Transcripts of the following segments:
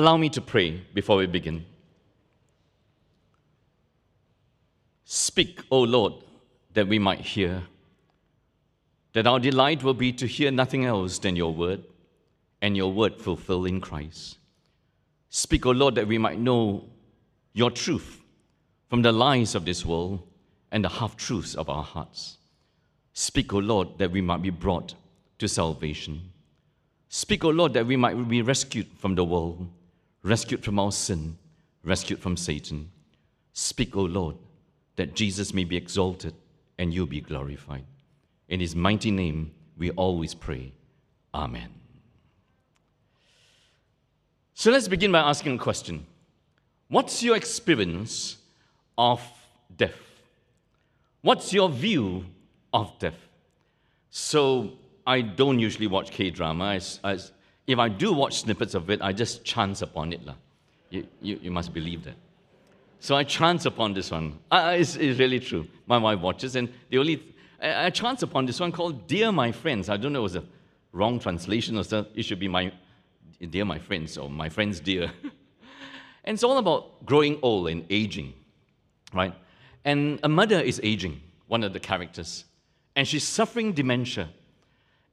Allow me to pray before we begin. Speak, O Lord, that we might hear, that our delight will be to hear nothing else than your word, and your word fulfilled in Christ. Speak, O Lord, that we might know your truth from the lies of this world and the half truths of our hearts. Speak, O Lord, that we might be brought to salvation. Speak, O Lord, that we might be rescued from the world, rescued from our sin, rescued from Satan. Speak, O Lord, that Jesus may be exalted and you be glorified. In his mighty name, we always pray. Amen. So let's begin by asking a question What's your experience of death? What's your view of death? So, I don't usually watch K drama. If I do watch snippets of it, I just chance upon it. You, you, you must believe that. So I chance upon this one. Uh, it's, it's, really true. My wife watches, and the only I, I chance upon this one called "Dear My Friends." I don't know if it was a wrong translation or something. It should be my "Dear My Friends" or "My Friends Dear." and it's all about growing old and aging, right? And a mother is aging, one of the characters, and she's suffering dementia.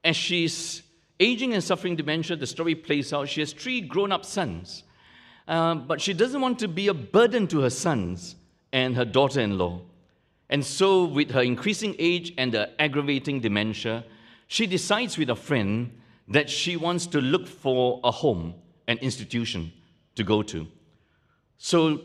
and she's aging and suffering dementia, the story plays out. She has three grown-up sons um, but she doesn't want to be a burden to her sons and her daughter in law. And so, with her increasing age and the aggravating dementia, she decides with a friend that she wants to look for a home, an institution to go to. So,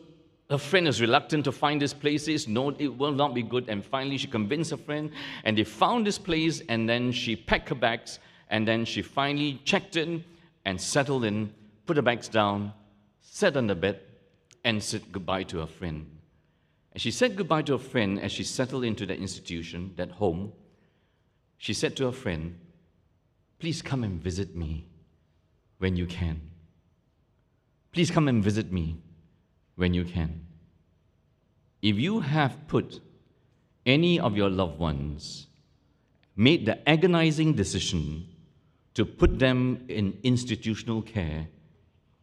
her friend is reluctant to find this place, No, it will not be good. And finally, she convinced her friend, and they found this place, and then she packed her bags, and then she finally checked in and settled in, put her bags down, sat on the bed, and said goodbye to her friend. And she said goodbye to her friend as she settled into that institution, that home. She said to her friend, Please come and visit me when you can. Please come and visit me when you can. If you have put any of your loved ones, made the agonizing decision to put them in institutional care,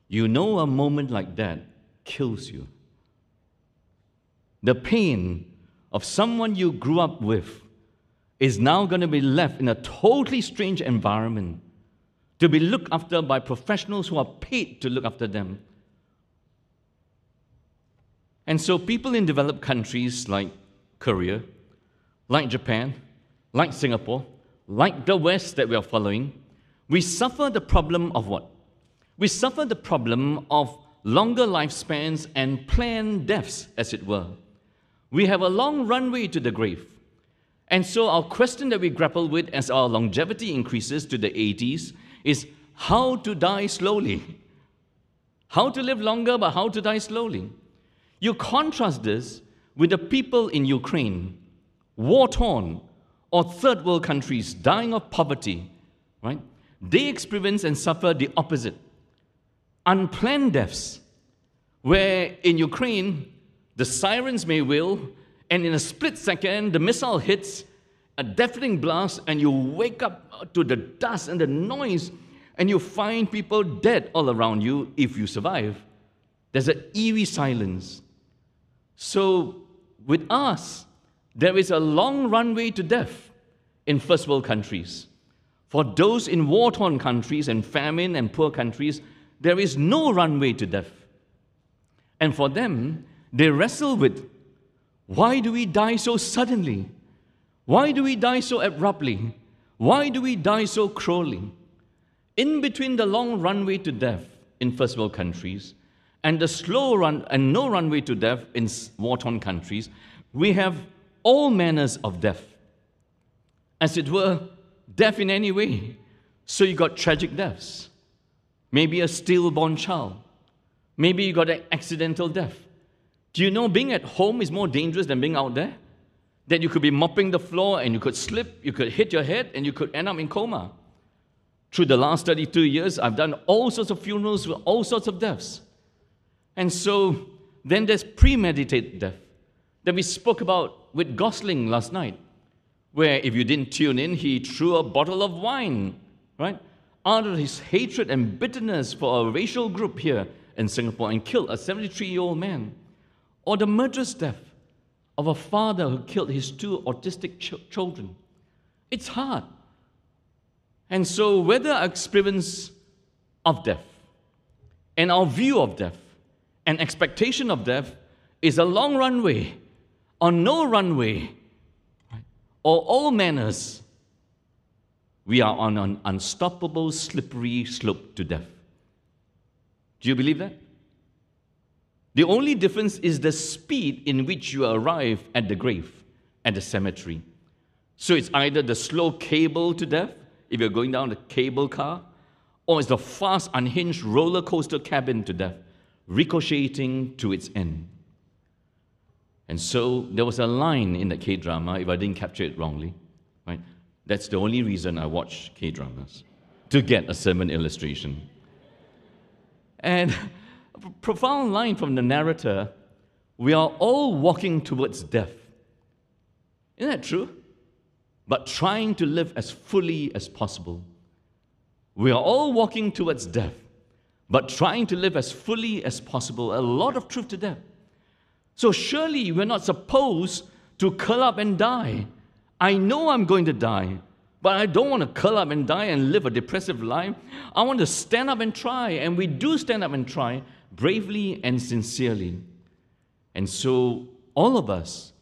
you know, a moment like that kills you. The pain of someone you grew up with is now going to be left in a totally strange environment to be looked after by professionals who are paid to look after them. And so, people in developed countries like Korea, like Japan, like Singapore, like the West that we are following, we suffer the problem of what? we suffer the problem of longer lifespans and planned deaths, as it were. We have a long runway to the grave. And so, our question that we grapple with as our longevity increases to the 80s is how to die slowly. How to live longer, but how to die slowly. You contrast this with the people in Ukraine, war torn, or third world countries dying of poverty, right? They experience and suffer the opposite unplanned deaths, where in Ukraine, the sirens may wail, and in a split second, the missile hits, a deafening blast, and you wake up to the dust and the noise, and you find people dead all around you if you survive. There's an eerie silence. So, with us, there is a long runway to death in first world countries. For those in war torn countries and famine and poor countries, there is no runway to death. And for them, they wrestle with why do we die so suddenly? Why do we die so abruptly? Why do we die so cruelly? In between the long runway to death in first world countries and the slow run and no runway to death in war torn countries, we have all manners of death. As it were, death in any way. So you got tragic deaths maybe a stillborn child, maybe you got an accidental death. Do you know being at home is more dangerous than being out there? That you could be mopping the floor and you could slip, you could hit your head, and you could end up in coma. Through the last 32 years, I've done all sorts of funerals with all sorts of deaths. And so then there's premeditated death that we spoke about with Gosling last night, where if you didn't tune in, he threw a bottle of wine, right? out of his hatred and bitterness for a racial group here in Singapore and killed a 73 year old man. Or the murderous death of a father who killed his two autistic ch- children. It's hard. And so, whether our experience of death and our view of death and expectation of death is a long runway or no runway or all manners, we are on an unstoppable, slippery slope to death. Do you believe that? The only difference is the speed in which you arrive at the grave, at the cemetery. So it's either the slow cable to death, if you're going down the cable car, or it's the fast, unhinged roller coaster cabin to death, ricocheting to its end. And so there was a line in the K drama, if I didn't capture it wrongly, right? That's the only reason I watch K dramas, to get a sermon illustration. And a profound line from the narrator we are all walking towards death. Isn't that true? But trying to live as fully as possible. We are all walking towards death, but trying to live as fully as possible. A lot of truth to that. So surely we're not supposed to curl up and die. I know I'm going to die, but I don't want to curl up and die and live a depressive life. I want to stand up and try, and we do stand up and try bravely and sincerely. And so, all of us,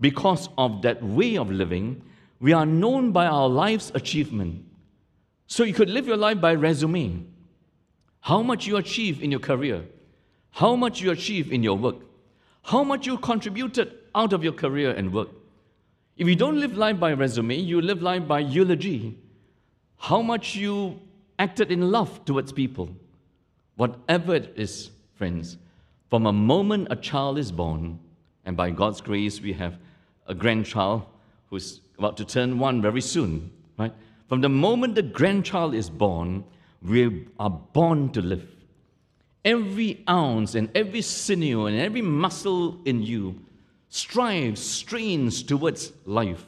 because of that way of living, we are known by our life's achievement. So, you could live your life by resume how much you achieve in your career, how much you achieve in your work, how much you contributed out of your career and work. If you don't live life by resume, you live life by eulogy. How much you acted in love towards people. Whatever it is, friends, from a moment a child is born, and by God's grace, we have a grandchild who's about to turn one very soon, right? From the moment the grandchild is born, we are born to live. Every ounce and every sinew and every muscle in you strives, strains towards life.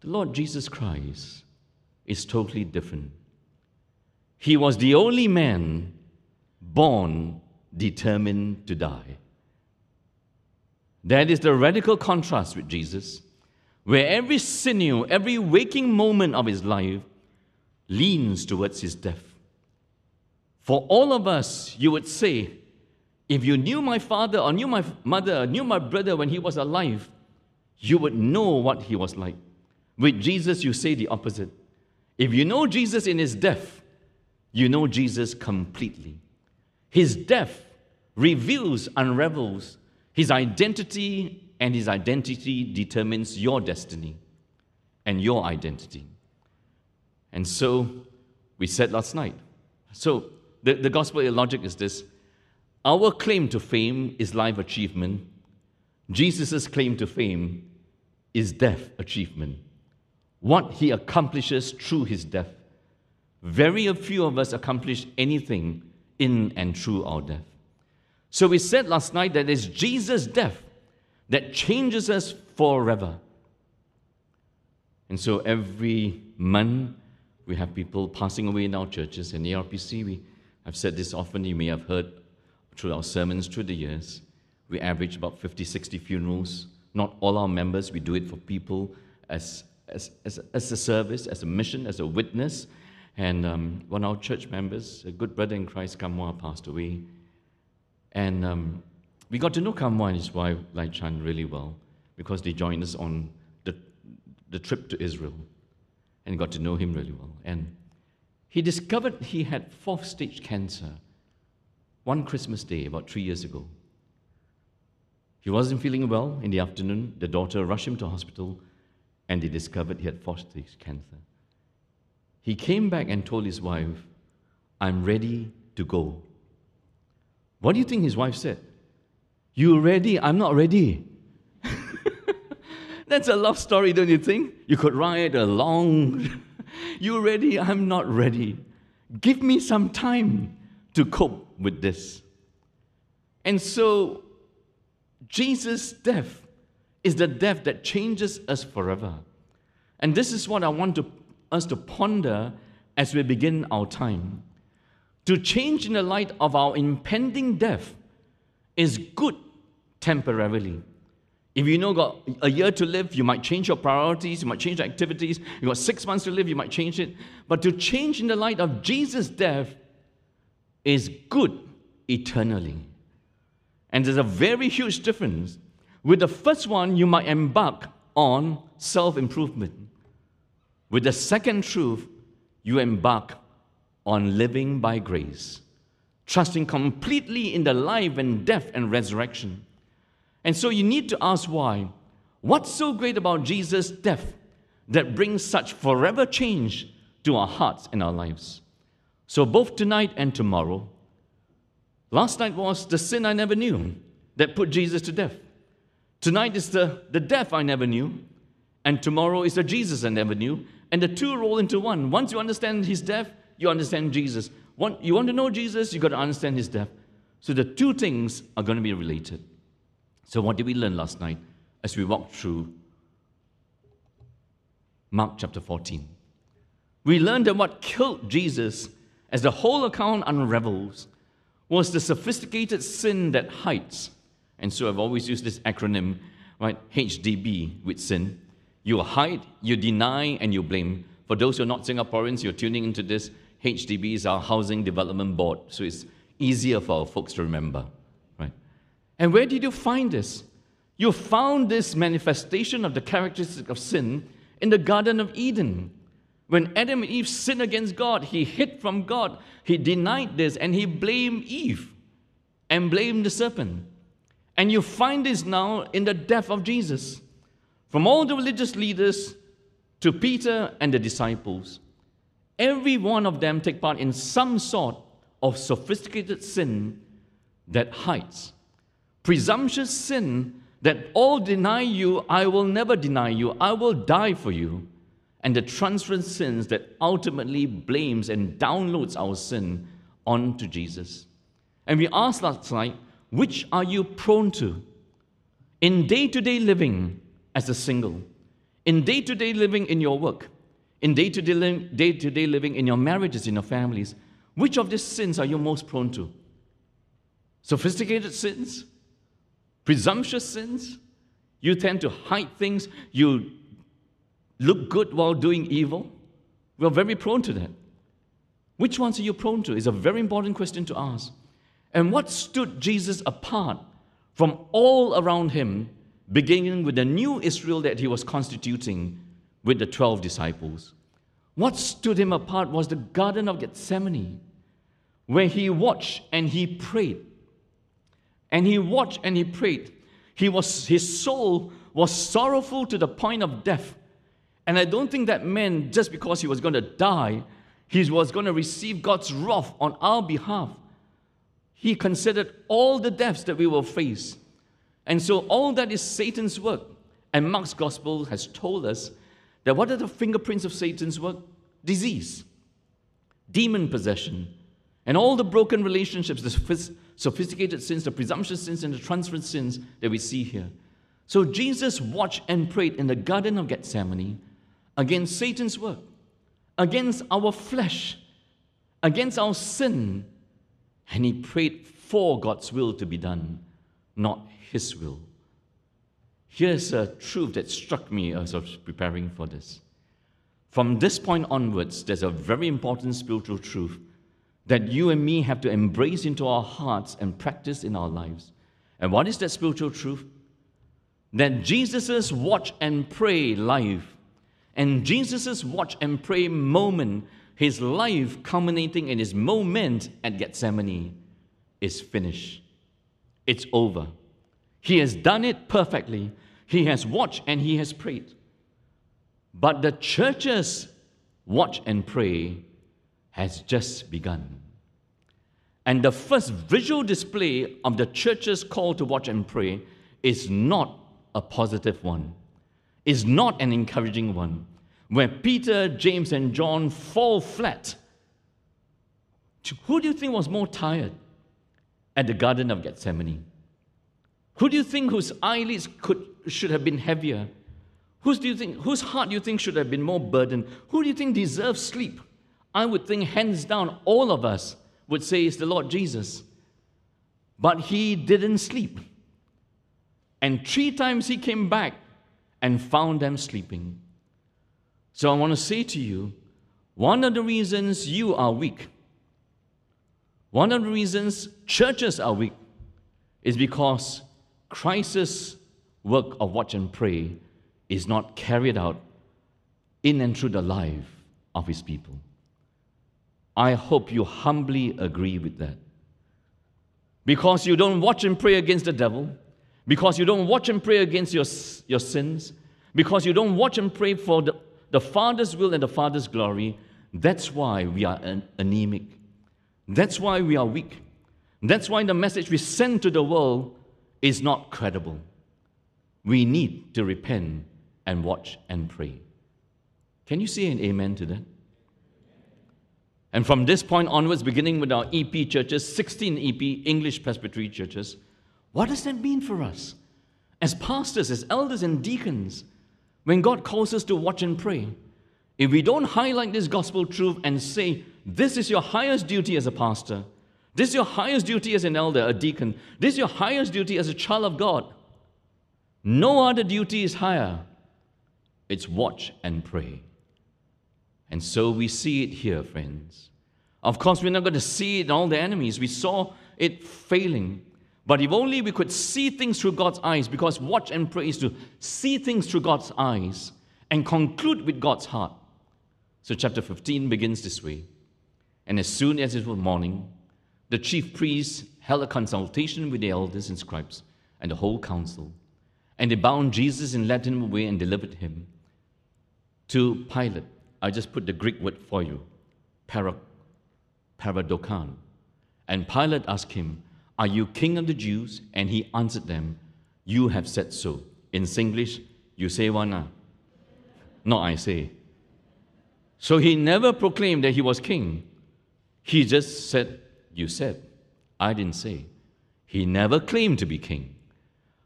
The Lord Jesus Christ is totally different. He was the only man born determined to die. That is the radical contrast with Jesus, where every sinew, every waking moment of his life leans towards his death. For all of us, you would say, if you knew my father or knew my mother, or knew my brother when he was alive, you would know what he was like. With Jesus, you say the opposite. If you know Jesus in his death, you know Jesus completely. His death reveals, unravels his identity, and his identity determines your destiny and your identity. And so we said last night. So the, the gospel logic is this our claim to fame is life achievement. Jesus' claim to fame is death achievement. What he accomplishes through his death. Very few of us accomplish anything in and through our death. So we said last night that it's Jesus' death that changes us forever. And so every month we have people passing away in our churches. In ARPC, we have said this often, you may have heard through our sermons through the years. We average about 50, 60 funerals. Not all our members, we do it for people as, as, as, as a service, as a mission, as a witness. And um, one of our church members, a good brother in Christ, Kamwa, passed away. And um, we got to know Kamwa and his wife, Lai Chan, really well because they joined us on the, the trip to Israel and got to know him really well. And he discovered he had fourth stage cancer one Christmas day, about three years ago. He wasn't feeling well in the afternoon. The daughter rushed him to hospital, and they discovered he had fourth stage cancer. He came back and told his wife, I'm ready to go. What do you think his wife said? You ready? I'm not ready. That's a love story, don't you think? You could write a long, You ready? I'm not ready. Give me some time to cope with this. And so, Jesus' death is the death that changes us forever. And this is what I want to, us to ponder as we begin our time. To change in the light of our impending death is good temporarily. If you know got a year to live, you might change your priorities, you might change your activities. You got six months to live, you might change it. But to change in the light of Jesus' death is good eternally. And there's a very huge difference. With the first one, you might embark on self improvement. With the second truth, you embark on living by grace, trusting completely in the life and death and resurrection. And so you need to ask why. What's so great about Jesus' death that brings such forever change to our hearts and our lives? So, both tonight and tomorrow, last night was the sin I never knew that put Jesus to death. Tonight is the, the death I never knew, and tomorrow is the Jesus I never knew. And the two roll into one. Once you understand his death, you understand Jesus. You want to know Jesus, you got to understand his death. So the two things are going to be related. So, what did we learn last night as we walked through Mark chapter 14? We learned that what killed Jesus, as the whole account unravels, was the sophisticated sin that hides. And so I've always used this acronym, right? HDB with sin. You hide, you deny, and you blame. For those who are not Singaporeans, you're tuning into this. HDB is our Housing Development Board, so it's easier for our folks to remember. And where did you find this? You found this manifestation of the characteristic of sin in the Garden of Eden. When Adam and Eve sinned against God, he hid from God, he denied this, and he blamed Eve and blamed the serpent. And you find this now in the death of Jesus. From all the religious leaders to Peter and the disciples, every one of them take part in some sort of sophisticated sin that hides presumptuous sin that all deny you, I will never deny you, I will die for you, and the transference sins that ultimately blames and downloads our sin onto Jesus. And we asked last night, which are you prone to? In day to day living as a single, in day to day living in your work, in day to day living in your marriages, in your families, which of these sins are you most prone to? Sophisticated sins? Presumptuous sins, you tend to hide things, you look good while doing evil. We're very prone to that. Which ones are you prone to? Is a very important question to ask. And what stood Jesus apart from all around him, beginning with the new Israel that he was constituting with the 12 disciples? What stood him apart was the Garden of Gethsemane, where he watched and he prayed and he watched and he prayed. He was, his soul was sorrowful to the point of death. And I don't think that meant just because he was going to die, he was going to receive God's wrath on our behalf. He considered all the deaths that we will face. And so all that is Satan's work. And Mark's gospel has told us that what are the fingerprints of Satan's work? Disease, demon possession, and all the broken relationships, the sophisticated sins, the presumptuous sins, and the transference sins that we see here. So Jesus watched and prayed in the Garden of Gethsemane against Satan's work, against our flesh, against our sin, and he prayed for God's will to be done, not his will. Here's a truth that struck me as I was preparing for this. From this point onwards, there's a very important spiritual truth that you and me have to embrace into our hearts and practice in our lives. And what is that spiritual truth? That Jesus' watch and pray life and Jesus' watch and pray moment, his life culminating in his moment at Gethsemane, is finished. It's over. He has done it perfectly. He has watched and he has prayed. But the church's watch and pray has just begun. And the first visual display of the church's call to watch and pray is not a positive one, is not an encouraging one. Where Peter, James, and John fall flat. Who do you think was more tired at the Garden of Gethsemane? Who do you think whose eyelids could, should have been heavier? Whose, do you think, whose heart do you think should have been more burdened? Who do you think deserves sleep? I would think, hands down, all of us would say is the Lord Jesus. But he didn't sleep. And three times he came back and found them sleeping. So I want to say to you one of the reasons you are weak, one of the reasons churches are weak, is because Christ's work of watch and pray is not carried out in and through the life of his people. I hope you humbly agree with that. Because you don't watch and pray against the devil, because you don't watch and pray against your, your sins, because you don't watch and pray for the, the Father's will and the Father's glory, that's why we are an- anemic. That's why we are weak. That's why the message we send to the world is not credible. We need to repent and watch and pray. Can you say an amen to that? And from this point onwards, beginning with our EP churches, 16 EP English Presbytery churches, what does that mean for us? As pastors, as elders, and deacons, when God calls us to watch and pray, if we don't highlight this gospel truth and say, this is your highest duty as a pastor, this is your highest duty as an elder, a deacon, this is your highest duty as a child of God, no other duty is higher. It's watch and pray. And so we see it here, friends. Of course, we're not going to see it in all the enemies. We saw it failing. But if only we could see things through God's eyes, because watch and pray is to see things through God's eyes and conclude with God's heart. So, chapter 15 begins this way. And as soon as it was morning, the chief priests held a consultation with the elders and scribes and the whole council. And they bound Jesus and led him away and delivered him to Pilate. I just put the Greek word for you, para, paradokan. And Pilate asked him, Are you king of the Jews? And he answered them, You have said so. In Singlish, you say one, ah. not I say. So he never proclaimed that he was king. He just said, You said. I didn't say. He never claimed to be king.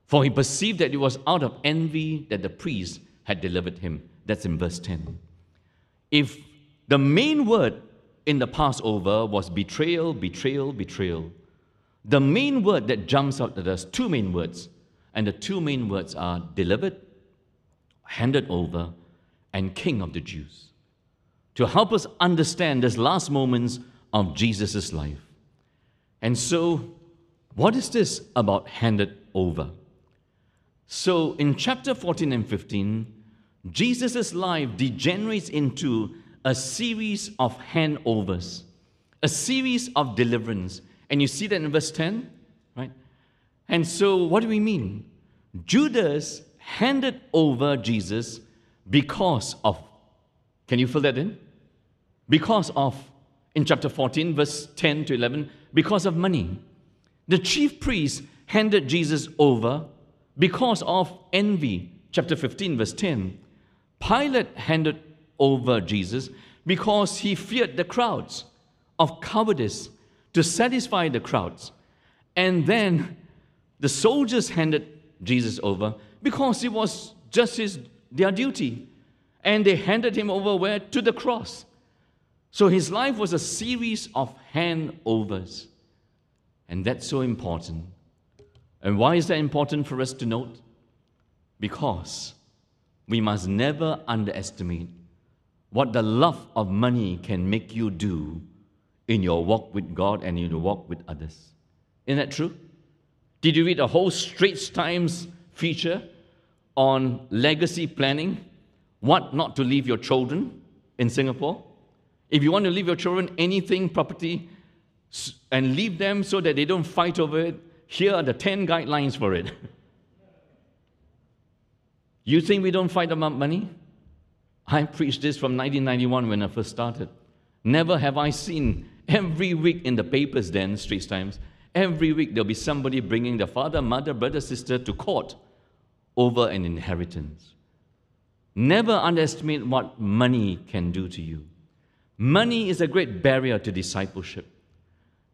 For he perceived that it was out of envy that the priest had delivered him. That's in verse 10. If the main word in the Passover was betrayal, betrayal, betrayal, the main word that jumps out at us, two main words, and the two main words are delivered, handed over, and king of the Jews. To help us understand these last moments of Jesus' life. And so, what is this about handed over? So, in chapter 14 and 15, Jesus' life degenerates into a series of handovers, a series of deliverance. And you see that in verse 10, right? And so, what do we mean? Judas handed over Jesus because of, can you fill that in? Because of, in chapter 14, verse 10 to 11, because of money. The chief priest handed Jesus over because of envy. Chapter 15, verse 10. Pilate handed over Jesus because he feared the crowds of cowardice to satisfy the crowds. And then the soldiers handed Jesus over because it was just his, their duty. And they handed him over where? To the cross. So his life was a series of handovers. And that's so important. And why is that important for us to note? Because we must never underestimate what the love of money can make you do in your walk with God and in your walk with others. Isn't that true? Did you read a whole Straits Times feature on legacy planning? What not to leave your children in Singapore? If you want to leave your children anything, property, and leave them so that they don't fight over it, here are the 10 guidelines for it. you think we don't fight about money? I preached this from 1991 when I first started. Never have I seen every week in the papers then, Straits Times, every week there'll be somebody bringing their father, mother, brother, sister to court over an inheritance. Never underestimate what money can do to you. Money is a great barrier to discipleship.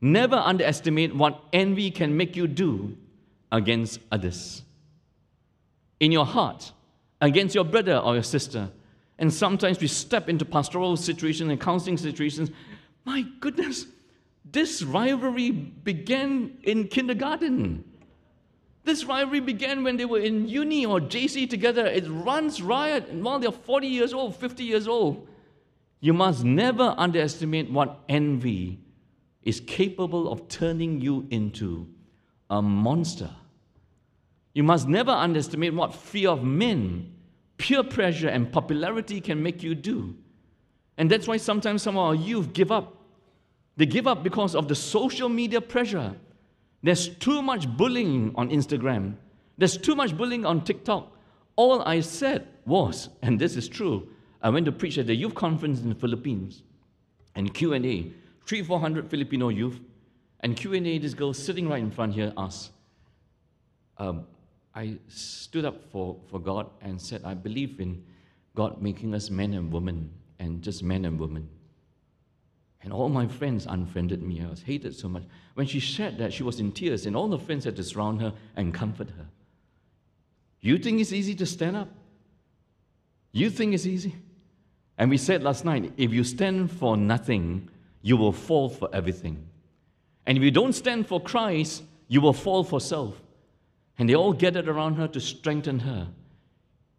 Never underestimate what envy can make you do against others. In your heart, against your brother or your sister, And sometimes we step into pastoral situations and counseling situations. My goodness, this rivalry began in kindergarten. This rivalry began when they were in uni or JC together. It runs riot And while they're 40 years old, 50 years old. You must never underestimate what envy is capable of turning you into a monster. You must never underestimate what fear of men, peer pressure, and popularity can make you do. And that's why sometimes some of our youth give up. They give up because of the social media pressure. There's too much bullying on Instagram. There's too much bullying on TikTok. All I said was, and this is true, I went to preach at the youth conference in the Philippines, and Q&A, three, four hundred Filipino youth, and Q&A, this girl sitting right in front here asked, um, I stood up for, for God and said, I believe in God making us men and women, and just men and women. And all my friends unfriended me. I was hated so much. When she shared that, she was in tears, and all the friends had to surround her and comfort her. You think it's easy to stand up? You think it's easy? And we said last night if you stand for nothing, you will fall for everything. And if you don't stand for Christ, you will fall for self. And they all gathered around her to strengthen her.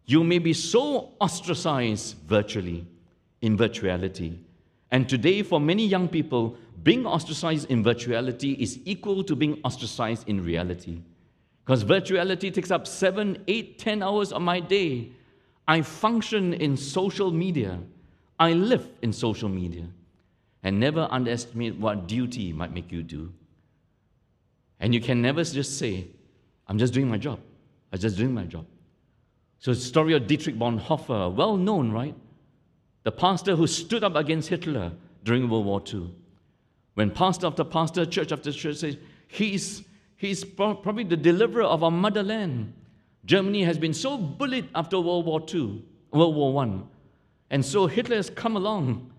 You may be so ostracized virtually, in virtuality. And today, for many young people, being ostracized in virtuality is equal to being ostracized in reality. Because virtuality takes up seven, eight, ten hours of my day. I function in social media. I live in social media. And never underestimate what duty might make you do. And you can never just say, I'm just doing my job. I'm just doing my job. So, the story of Dietrich Bonhoeffer, well known, right? The pastor who stood up against Hitler during World War II. When pastor after pastor, church after church says, he's, he's probably the deliverer of our motherland. Germany has been so bullied after World War II, World War I. And so Hitler has come along.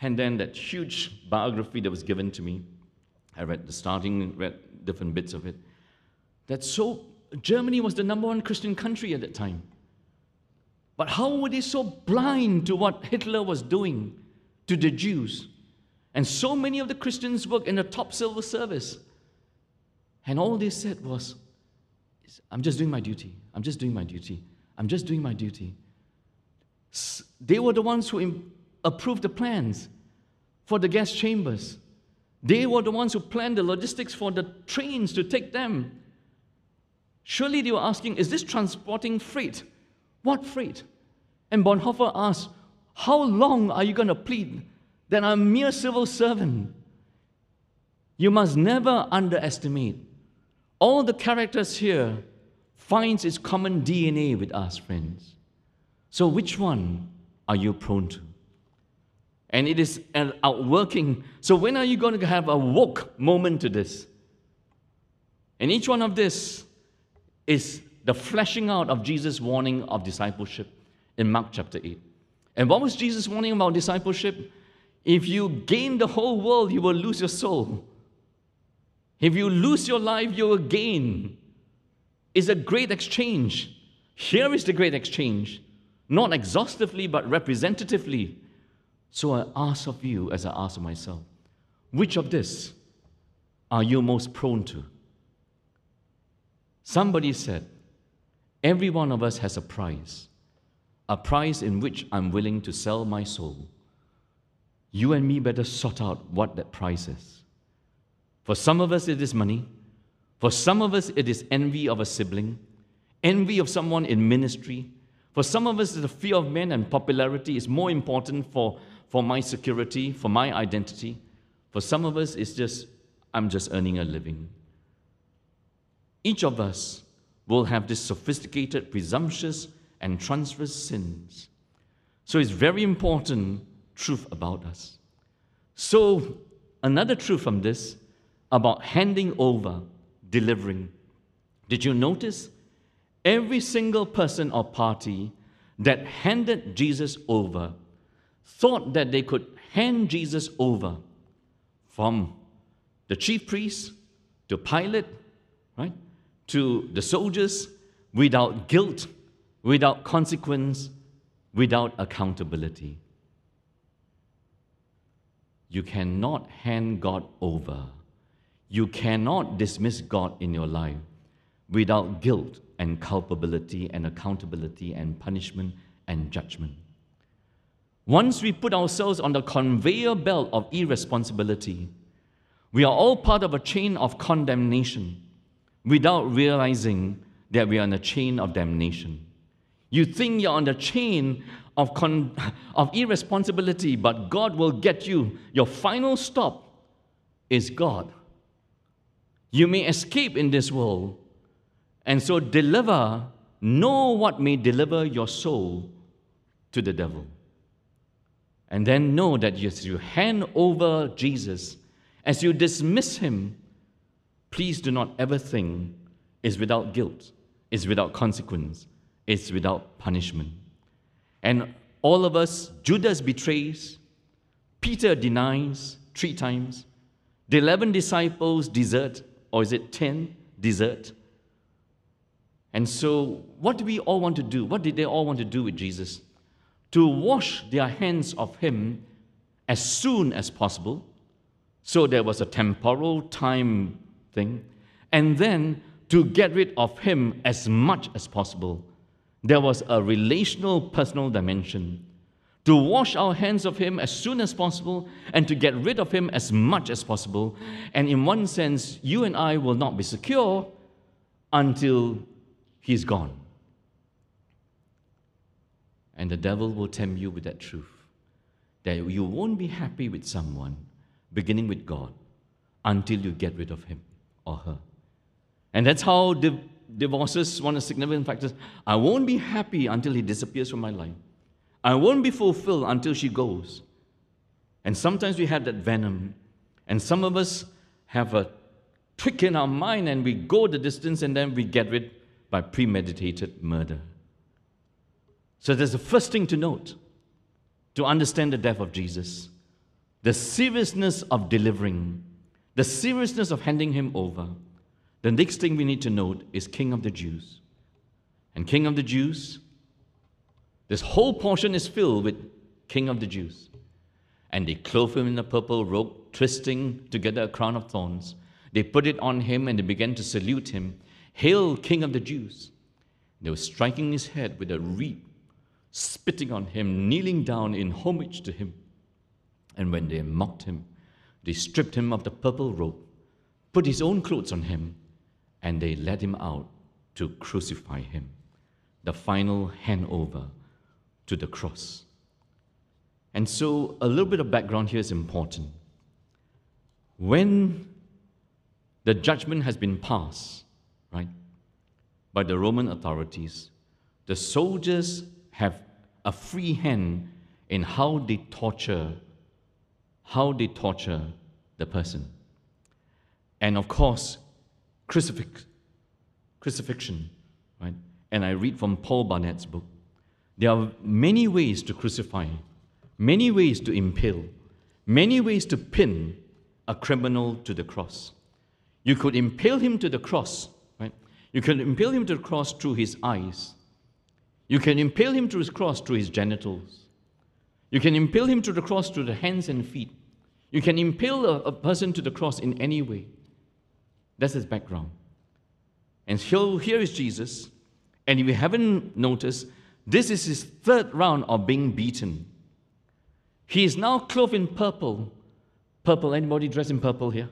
And then that huge biography that was given to me, I read the starting, read different bits of it. That so Germany was the number one Christian country at that time. But how were they so blind to what Hitler was doing to the Jews? And so many of the Christians work in the top civil service. And all they said was, I'm just doing my duty. I'm just doing my duty. I'm just doing my duty. They were the ones who approved the plans for the gas chambers. They were the ones who planned the logistics for the trains to take them. Surely they were asking, is this transporting freight? What freight? And Bonhoeffer asked, How long are you going to plead that I'm a mere civil servant? You must never underestimate all the characters here finds its common DNA with us, friends. So, which one are you prone to? And it is an outworking. So, when are you going to have a woke moment to this? And each one of this is the fleshing out of Jesus' warning of discipleship in Mark chapter 8. And what was Jesus' warning about discipleship? If you gain the whole world, you will lose your soul. If you lose your life, you will gain. It's a great exchange. Here is the great exchange, not exhaustively, but representatively. So I ask of you, as I ask of myself, which of this are you most prone to? Somebody said, Every one of us has a price, a price in which I'm willing to sell my soul. You and me better sort out what that price is. For some of us, it is money. For some of us, it is envy of a sibling, envy of someone in ministry. For some of us, the fear of men and popularity is more important for, for my security, for my identity. For some of us, it's just, I'm just earning a living. Each of us will have this sophisticated, presumptuous, and transference sins. So it's very important truth about us. So another truth from this about handing over, delivering. Did you notice? Every single person or party that handed Jesus over thought that they could hand Jesus over from the chief priest to Pilate, right? To the soldiers without guilt, without consequence, without accountability. You cannot hand God over. You cannot dismiss God in your life without guilt and culpability and accountability and punishment and judgment. Once we put ourselves on the conveyor belt of irresponsibility, we are all part of a chain of condemnation without realizing that we are in a chain of damnation. You think you're on the chain of, con- of irresponsibility, but God will get you. Your final stop is God. You may escape in this world, and so deliver, know what may deliver your soul to the devil. And then know that as you hand over Jesus, as you dismiss him, please do not ever think is without guilt, is without consequence, is without punishment. And all of us, Judas betrays, Peter denies three times, the 11 disciples desert, or is it 10 desert? And so, what do we all want to do? What did they all want to do with Jesus? To wash their hands of him as soon as possible. So there was a temporal time thing. And then to get rid of him as much as possible. There was a relational, personal dimension. To wash our hands of him as soon as possible and to get rid of him as much as possible. And in one sense, you and I will not be secure until he's gone. And the devil will tempt you with that truth that you won't be happy with someone, beginning with God, until you get rid of him or her. And that's how div- divorces, one of the significant factors. I won't be happy until he disappears from my life. I won't be fulfilled until she goes. And sometimes we have that venom. And some of us have a trick in our mind and we go the distance and then we get rid by premeditated murder. So there's the first thing to note to understand the death of Jesus the seriousness of delivering, the seriousness of handing him over. The next thing we need to note is King of the Jews. And King of the Jews, this whole portion is filled with King of the Jews. And they clothe him in a purple robe, twisting together a crown of thorns. They put it on him and they began to salute him. Hail, King of the Jews! They were striking his head with a reed, spitting on him, kneeling down in homage to him. And when they mocked him, they stripped him of the purple robe, put his own clothes on him, and they led him out to crucify him. The final handover to the cross. And so, a little bit of background here is important. When the judgment has been passed, right, by the Roman authorities, the soldiers have a free hand in how they torture, how they torture the person. And of course, crucifix, crucifixion, right? And I read from Paul Barnett's book. There are many ways to crucify, many ways to impale, many ways to pin a criminal to the cross. You could impale him to the cross, right? You can impale him to the cross through his eyes. You can impale him to his cross through his genitals. You can impale him to the cross through the hands and feet. You can impale a, a person to the cross in any way. That's his background. And here, here is Jesus. And if you haven't noticed, this is his third round of being beaten. He is now clothed in purple. Purple, anybody dressed in purple here?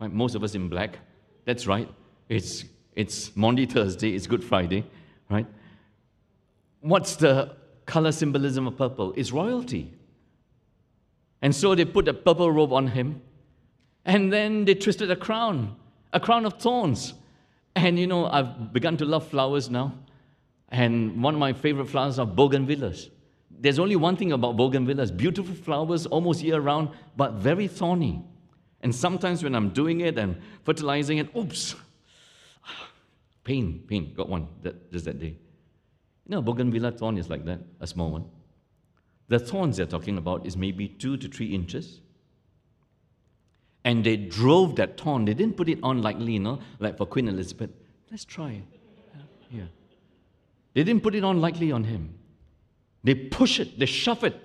Right, most of us in black. That's right. It's, it's Maundy Thursday, it's Good Friday, right? What's the color symbolism of purple? is royalty. And so they put a purple robe on him, and then they twisted a crown, a crown of thorns. And you know, I've begun to love flowers now. And one of my favorite flowers are bougainvilleas. There's only one thing about bougainvilleas beautiful flowers almost year round, but very thorny. And sometimes when I'm doing it and fertilizing it, oops, pain, pain, got one that, just that day. You know, bougainvillea thorn is like that, a small one. The thorns they're talking about is maybe two to three inches. And they drove that thorn. They didn't put it on lightly, you know, like for Queen Elizabeth. Let's try. Yeah. They didn't put it on lightly on him. They push it, they shove it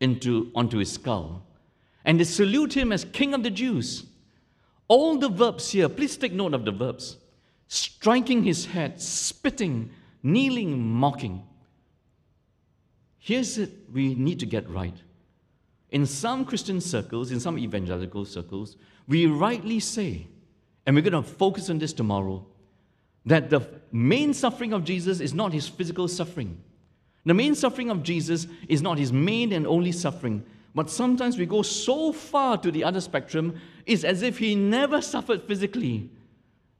into, onto his skull, and they salute him as King of the Jews. All the verbs here, please take note of the verbs striking his head, spitting, kneeling, mocking. Here's it we need to get right. In some Christian circles, in some evangelical circles, we rightly say, and we're going to focus on this tomorrow, that the main suffering of Jesus is not his physical suffering. The main suffering of Jesus is not his main and only suffering, but sometimes we go so far to the other spectrum, it's as if he never suffered physically.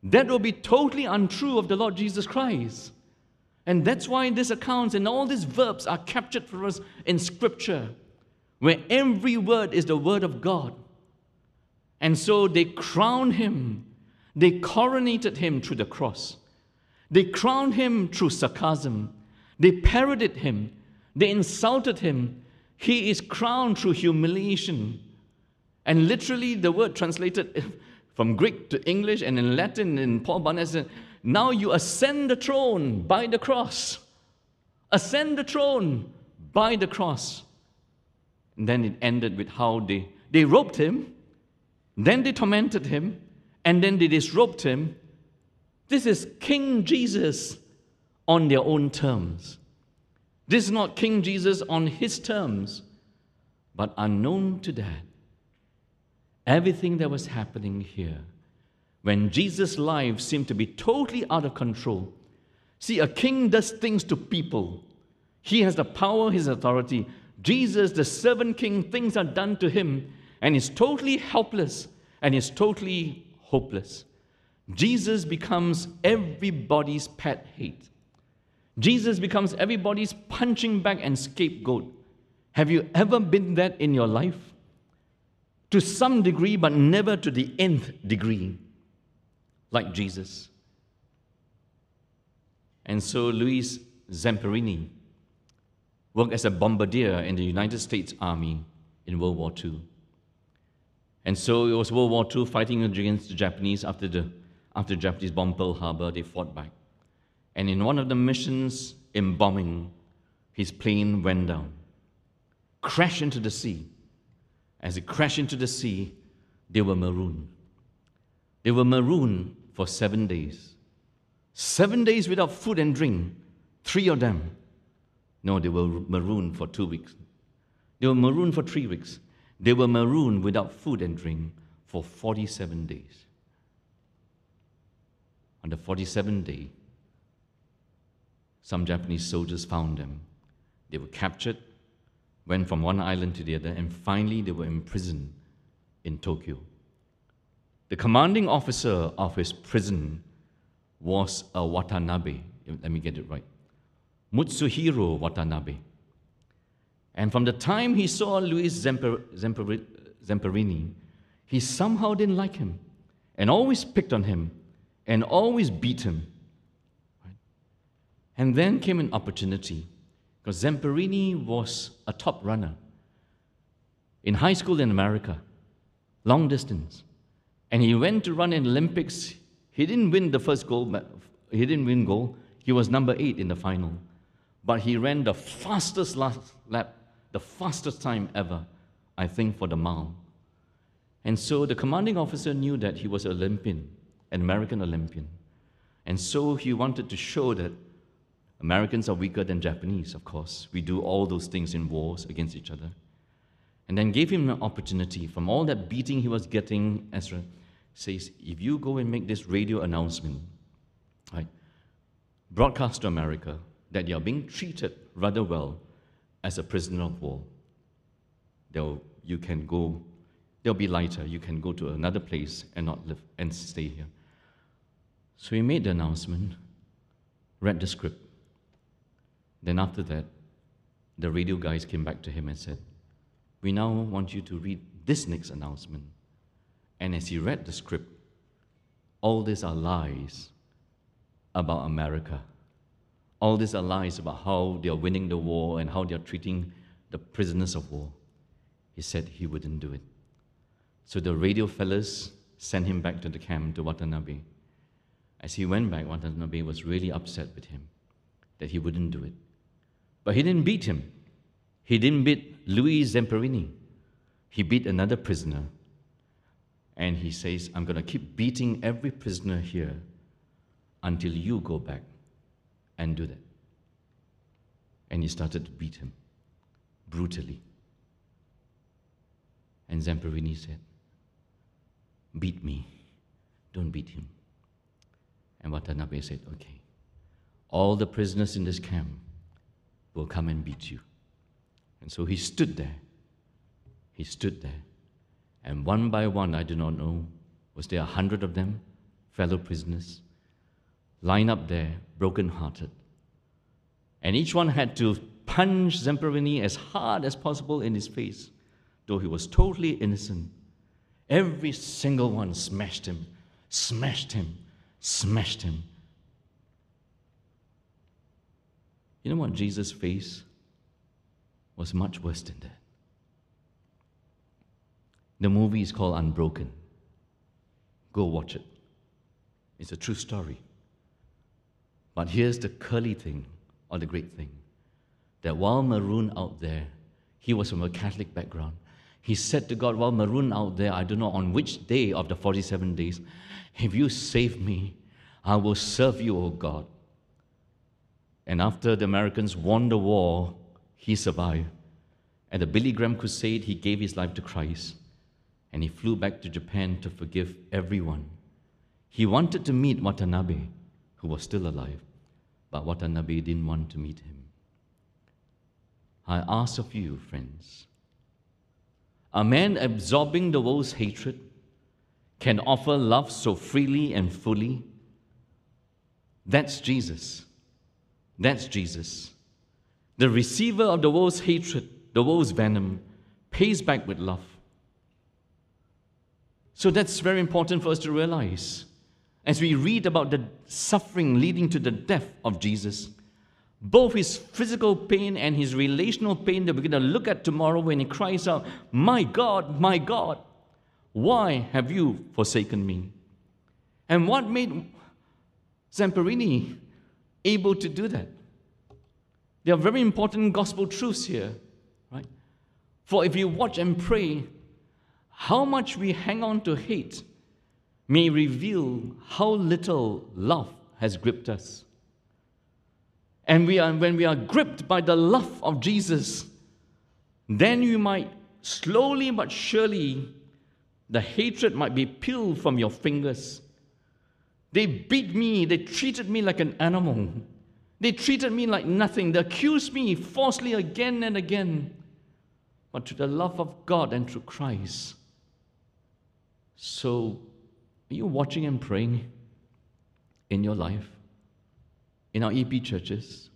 That will be totally untrue of the Lord Jesus Christ. And that's why these accounts and all these verbs are captured for us in Scripture, where every word is the word of God. And so they crowned him, they coronated him through the cross, they crowned him through sarcasm, they parodied him, they insulted him. He is crowned through humiliation. And literally, the word translated from Greek to English and in Latin in Paul Barnett said, Now you ascend the throne by the cross. Ascend the throne by the cross. And then it ended with how they, they roped him, then they tormented him, and then they disrobed him. This is King Jesus on their own terms. This is not King Jesus on his terms, but unknown to that. Everything that was happening here, when Jesus' life seemed to be totally out of control. See, a king does things to people. He has the power, his authority. Jesus, the servant king, things are done to him, and he's totally helpless and he's totally hopeless. Jesus becomes everybody's pet hate. Jesus becomes everybody's punching bag and scapegoat. Have you ever been that in your life? To some degree, but never to the nth degree, like Jesus. And so Louis Zamperini worked as a bombardier in the United States Army in World War II. And so it was World War II fighting against the Japanese after the, after Japanese bombed Pearl Harbor, they fought back. And in one of the missions in bombing, his plane went down, crashed into the sea. As it crashed into the sea, they were marooned. They were marooned for seven days. Seven days without food and drink, three of them. No, they were marooned for two weeks. They were marooned for three weeks. They were marooned without food and drink for 47 days. On the 47th day, some Japanese soldiers found them. They were captured, went from one island to the other, and finally they were imprisoned in Tokyo. The commanding officer of his prison was a Watanabe. Let me get it right. Mutsuhiro Watanabe. And from the time he saw Louis Zemper, Zemper, Zamperini, he somehow didn't like him and always picked on him and always beat him and then came an opportunity because Zamperini was a top runner in high school in America, long distance. And he went to run in Olympics. He didn't win the first gold, he didn't win gold. He was number eight in the final. But he ran the fastest last lap, the fastest time ever, I think, for the mile. And so the commanding officer knew that he was an Olympian, an American Olympian. And so he wanted to show that Americans are weaker than Japanese, of course. We do all those things in wars against each other. And then gave him an opportunity from all that beating he was getting. Ezra says, if you go and make this radio announcement, right, broadcast to America that you're being treated rather well as a prisoner of war, they'll, you can go, they'll be lighter. You can go to another place and not live and stay here. So he made the announcement, read the script, then after that, the radio guys came back to him and said, We now want you to read this next announcement. And as he read the script, all these are lies about America. All these are lies about how they are winning the war and how they are treating the prisoners of war. He said he wouldn't do it. So the radio fellas sent him back to the camp to Watanabe. As he went back, Watanabe was really upset with him that he wouldn't do it. But he didn't beat him. He didn't beat Louis Zamperini. He beat another prisoner. And he says, I'm going to keep beating every prisoner here until you go back and do that. And he started to beat him brutally. And Zamperini said, Beat me, don't beat him. And Watanabe said, Okay, all the prisoners in this camp will come and beat you. And so he stood there. He stood there. And one by one, I do not know, was there a hundred of them, fellow prisoners, lined up there, broken hearted. And each one had to punch Zamperini as hard as possible in his face, though he was totally innocent. Every single one smashed him, smashed him, smashed him. You know what Jesus faced was much worse than that. The movie is called Unbroken. Go watch it. It's a true story. But here's the curly thing, or the great thing that while Maroon out there, he was from a Catholic background, he said to God, While Maroon out there, I don't know on which day of the 47 days, if you save me, I will serve you, O God. And after the Americans won the war, he survived. At the Billy Graham Crusade, he gave his life to Christ. And he flew back to Japan to forgive everyone. He wanted to meet Watanabe, who was still alive, but Watanabe didn't want to meet him. I ask of you, friends, a man absorbing the world's hatred can offer love so freely and fully. That's Jesus. That's Jesus. The receiver of the world's hatred, the world's venom, pays back with love. So that's very important for us to realize. As we read about the suffering leading to the death of Jesus, both his physical pain and his relational pain that we're going to look at tomorrow when he cries out, My God, my God, why have you forsaken me? And what made Zamperini able to do that? There are very important gospel truths here, right? For if you watch and pray, how much we hang on to hate may reveal how little love has gripped us. And we are, when we are gripped by the love of Jesus, then you might slowly but surely, the hatred might be peeled from your fingers. They beat me, they treated me like an animal. They treated me like nothing. They accused me falsely again and again. But through the love of God and through Christ. So, are you watching and praying in your life? in our EP churches,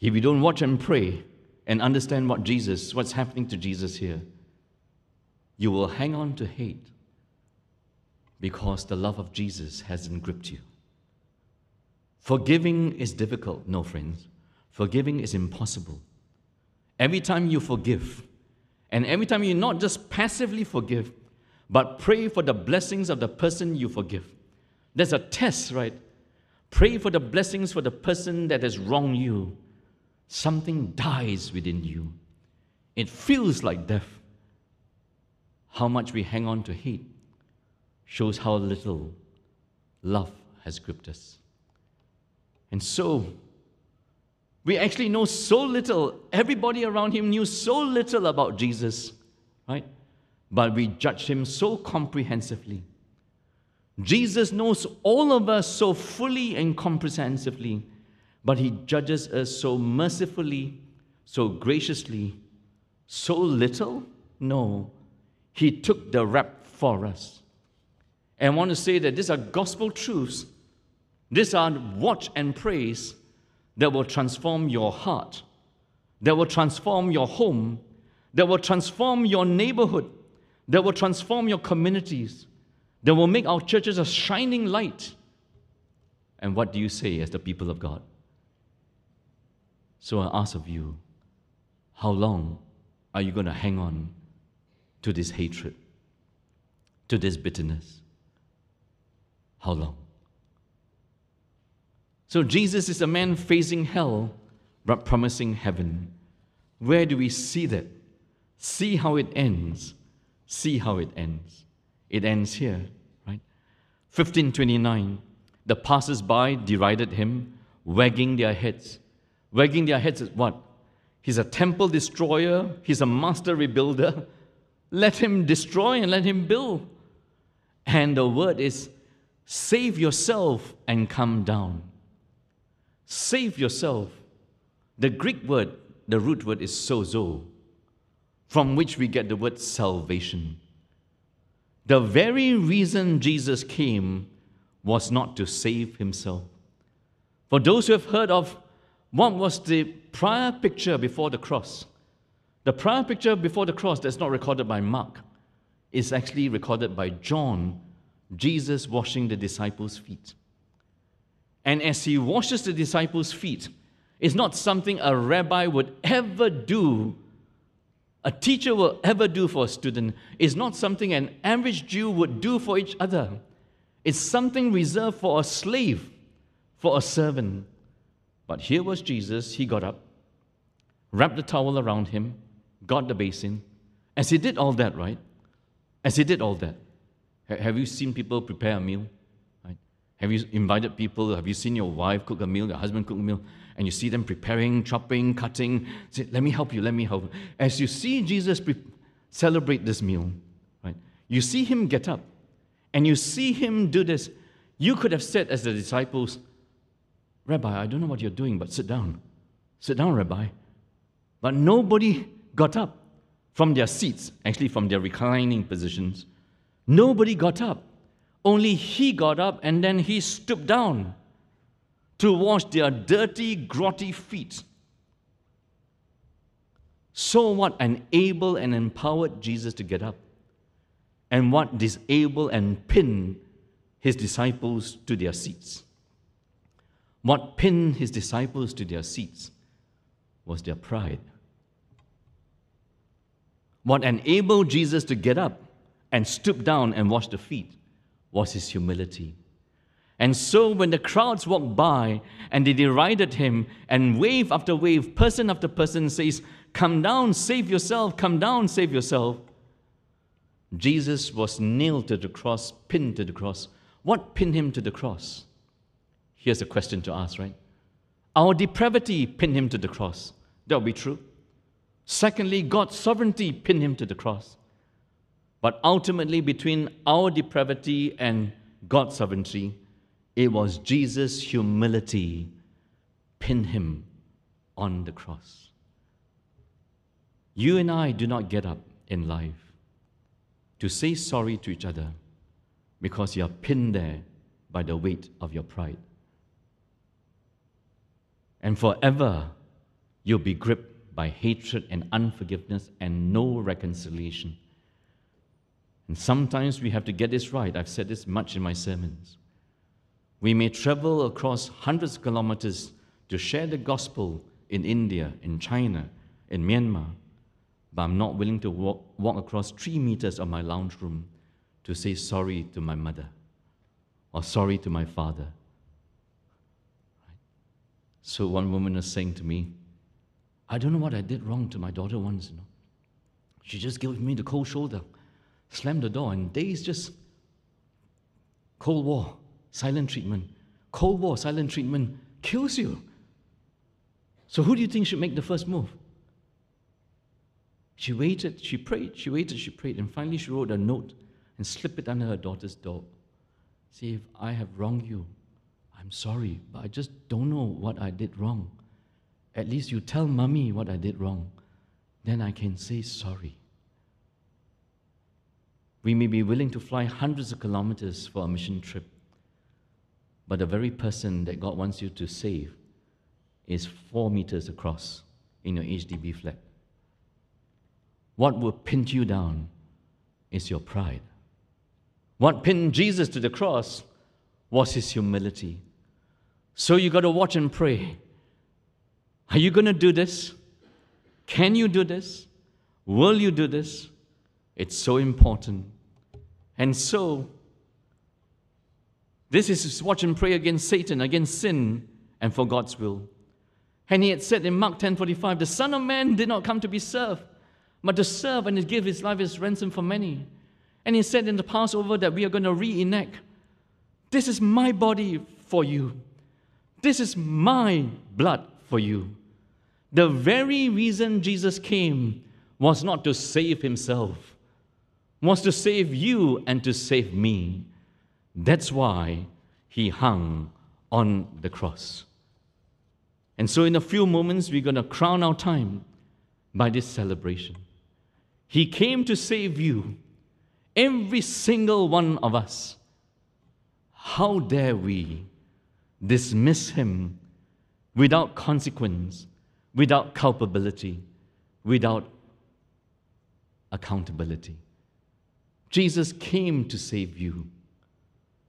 if we don't watch and pray and understand what Jesus, what's happening to Jesus here, you will hang on to hate because the love of Jesus hasn't gripped you. Forgiving is difficult, no friends. Forgiving is impossible. Every time you forgive, and every time you not just passively forgive, but pray for the blessings of the person you forgive. There's a test, right? Pray for the blessings for the person that has wronged you. Something dies within you. It feels like death. How much we hang on to hate shows how little love has gripped us. And so, we actually know so little. Everybody around him knew so little about Jesus, right? But we judge him so comprehensively. Jesus knows all of us so fully and comprehensively, but He judges us so mercifully, so graciously, so little? No. He took the rap for us. And I want to say that these are gospel truths. These are watch and praise that will transform your heart, that will transform your home, that will transform your neighborhood, that will transform your communities that will make our churches a shining light. And what do you say as the people of God? So I ask of you, how long are you going to hang on to this hatred, to this bitterness? How long? So Jesus is a man facing hell, but promising heaven. Where do we see that? See how it ends. See how it ends. It ends here, right? 1529. The passers by derided him, wagging their heads. Wagging their heads at what? He's a temple destroyer, he's a master rebuilder. Let him destroy and let him build. And the word is save yourself and come down. Save yourself. The Greek word, the root word is sozo, from which we get the word salvation. The very reason Jesus came was not to save himself. For those who have heard of what was the prior picture before the cross, the prior picture before the cross that's not recorded by Mark is actually recorded by John, Jesus washing the disciples' feet. And as he washes the disciples' feet, it's not something a rabbi would ever do, a teacher will ever do for a student. It's not something an average Jew would do for each other. It's something reserved for a slave, for a servant. But here was Jesus. He got up, wrapped the towel around him, got the basin. As he did all that, right? As he did all that, have you seen people prepare a meal? Have you invited people? Have you seen your wife cook a meal, your husband cook a meal, and you see them preparing, chopping, cutting? Say, let me help you, let me help. As you see Jesus pre- celebrate this meal, right? You see him get up, and you see him do this. You could have said, as the disciples, Rabbi, I don't know what you're doing, but sit down. Sit down, Rabbi. But nobody got up from their seats, actually, from their reclining positions. Nobody got up. Only he got up and then he stooped down to wash their dirty, grotty feet. So, what enabled and empowered Jesus to get up? And what disabled and pinned his disciples to their seats? What pinned his disciples to their seats was their pride. What enabled Jesus to get up and stoop down and wash the feet was his humility. And so, when the crowds walked by and they derided him, and wave after wave, person after person says, Come down, save yourself, come down, save yourself. Jesus was nailed to the cross, pinned to the cross. What pinned him to the cross? Here's a question to ask, right? Our depravity pinned him to the cross. That would be true. Secondly, God's sovereignty pinned him to the cross. But ultimately, between our depravity and God's sovereignty, it was Jesus' humility pinned him on the cross. You and I do not get up in life to say sorry to each other because you are pinned there by the weight of your pride and forever you'll be gripped by hatred and unforgiveness and no reconciliation. And sometimes we have to get this right. I've said this much in my sermons. We may travel across hundreds of kilometers to share the gospel in India, in China, in Myanmar, but I'm not willing to walk, walk across three meters of my lounge room to say sorry to my mother or sorry to my father so one woman was saying to me, I don't know what I did wrong to my daughter once. You know. She just gave me the cold shoulder, slammed the door, and days just Cold War, silent treatment. Cold War, silent treatment kills you. So who do you think should make the first move? She waited, she prayed, she waited, she prayed, and finally she wrote a note and slipped it under her daughter's door. See, if I have wronged you, I'm sorry, but I just don't know what I did wrong. At least you tell mommy what I did wrong. Then I can say sorry. We may be willing to fly hundreds of kilometers for a mission trip, but the very person that God wants you to save is four meters across in your HDB flat. What will pin you down is your pride. What pinned Jesus to the cross was his humility. So you got to watch and pray. Are you going to do this? Can you do this? Will you do this? It's so important. And so, this is watch and pray against Satan, against sin, and for God's will. And he had said in Mark 10:45, the Son of Man did not come to be served, but to serve and to give his life as ransom for many. And he said in the Passover that we are going to reenact. This is my body for you. This is my blood for you. The very reason Jesus came was not to save himself, was to save you and to save me. That's why he hung on the cross. And so, in a few moments, we're going to crown our time by this celebration. He came to save you, every single one of us. How dare we dismiss him without consequence, without culpability, without accountability? Jesus came to save you,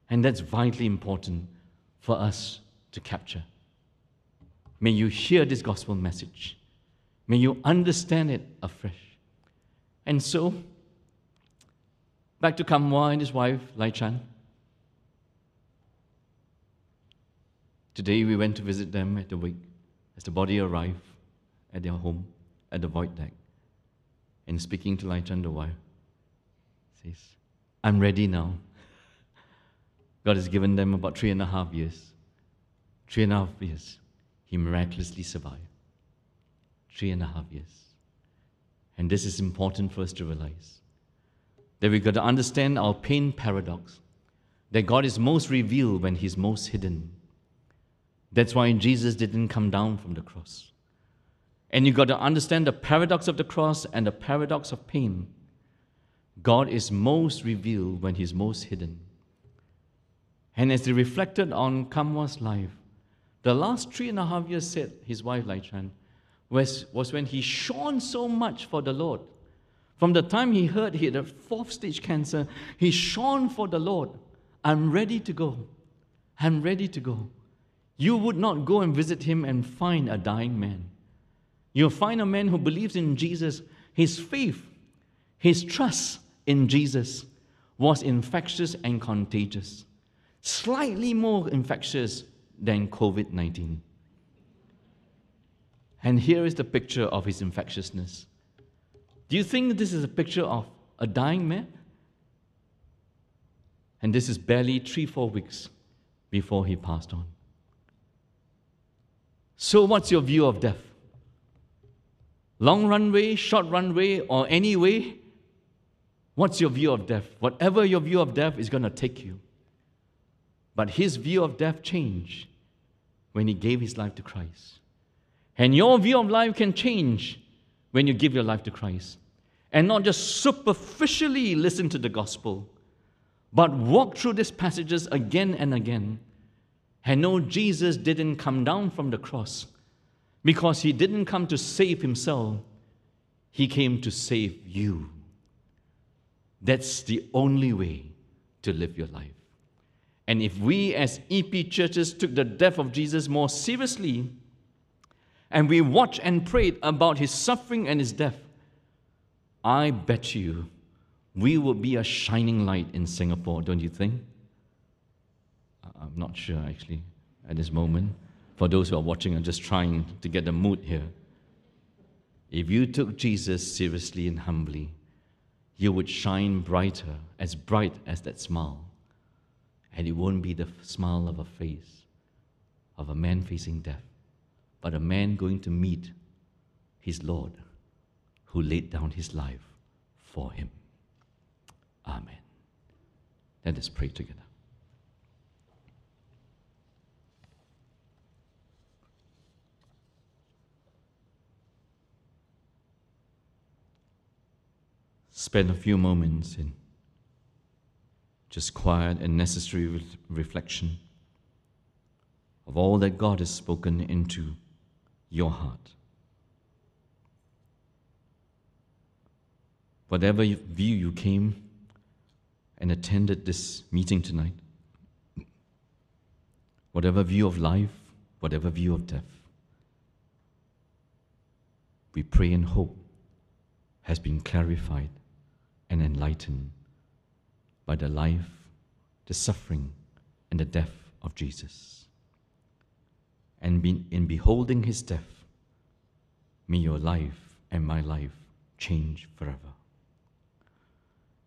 and that's vitally important for us to capture. May you hear this gospel message. May you understand it afresh. And so, back to Kamwa and his wife, Lai Chan. Today we went to visit them at the wake as the body arrived at their home at the void deck. And speaking to Lai Chan, the wife, says, I'm ready now. God has given them about three and a half years. Three and a half years. He miraculously survived. Three and a half years. And this is important for us to realize that we've got to understand our pain paradox that God is most revealed when He's most hidden. That's why Jesus didn't come down from the cross. And you've got to understand the paradox of the cross and the paradox of pain. God is most revealed when He's most hidden. And as he reflected on Kamwa's life, the last three and a half years, said his wife Lai Chan, was, was when he shone so much for the Lord. From the time he heard he had a fourth stage cancer, he shone for the Lord. I'm ready to go. I'm ready to go. You would not go and visit him and find a dying man. You'll find a man who believes in Jesus. His faith, his trust in Jesus was infectious and contagious slightly more infectious than COVID 19. And here is the picture of his infectiousness. Do you think this is a picture of a dying man? And this is barely three, four weeks before he passed on. So, what's your view of death? Long runway, short runway, or any way? What's your view of death? Whatever your view of death is going to take you. But his view of death changed when he gave his life to Christ. And your view of life can change when you give your life to Christ. And not just superficially listen to the gospel, but walk through these passages again and again and know Jesus didn't come down from the cross because he didn't come to save himself, he came to save you. That's the only way to live your life. And if we as EP churches took the death of Jesus more seriously, and we watched and prayed about his suffering and his death, I bet you we would be a shining light in Singapore, don't you think? I'm not sure actually at this moment. For those who are watching, I'm just trying to get the mood here. If you took Jesus seriously and humbly, you would shine brighter, as bright as that smile and it won't be the smile of a face of a man facing death, but a man going to meet his Lord who laid down his life for him. Amen. Let us pray together. Spend a few moments in just quiet and necessary re- reflection of all that God has spoken into your heart. Whatever view you came and attended this meeting tonight, whatever view of life, whatever view of death, we pray and hope has been clarified and enlightened by the life, the suffering, and the death of Jesus. and in beholding his death, may your life and my life change forever.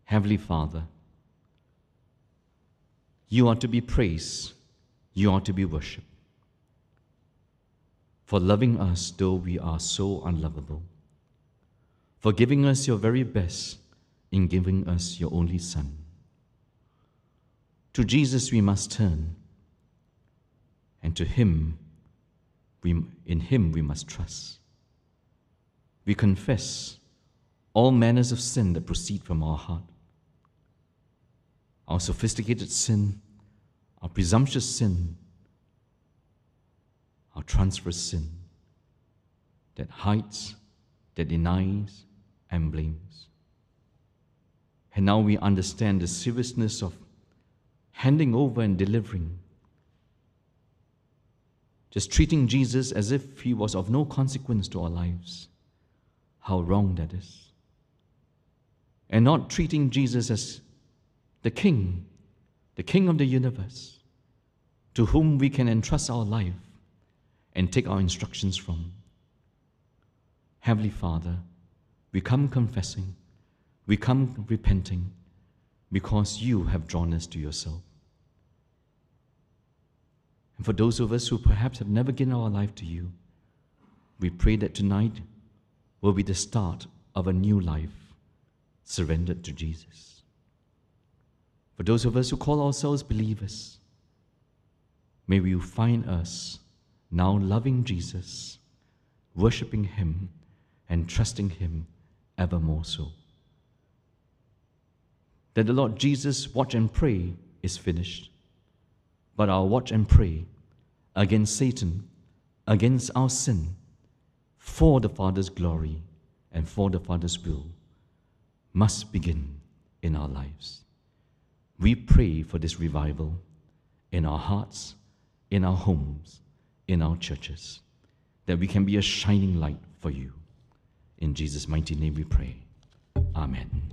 Heavenly Father, you are to be praised, you are to be worshipped. For loving us though we are so unlovable, for giving us your very best in giving us your only Son. To Jesus we must turn, and to Him, we, in Him we must trust. We confess all manners of sin that proceed from our heart. Our sophisticated sin, our presumptuous sin, our transverse sin that hides, that denies, and blames. And now we understand the seriousness of handing over and delivering. Just treating Jesus as if he was of no consequence to our lives. How wrong that is. And not treating Jesus as the King, the King of the universe, to whom we can entrust our life and take our instructions from. Heavenly Father, we come confessing, we come repenting because you have drawn us to yourself. And for those of us who perhaps have never given our life to you, we pray that tonight will be the start of a new life surrendered to Jesus. For those of us who call ourselves believers, may you find us now loving Jesus, worshiping Him, and trusting Him ever more so. That the Lord Jesus' watch and pray is finished, but our watch and pray against Satan, against our sin, for the Father's glory and for the Father's will, must begin in our lives. We pray for this revival in our hearts, in our homes, in our churches, that we can be a shining light for you. In Jesus' mighty name we pray. Amen.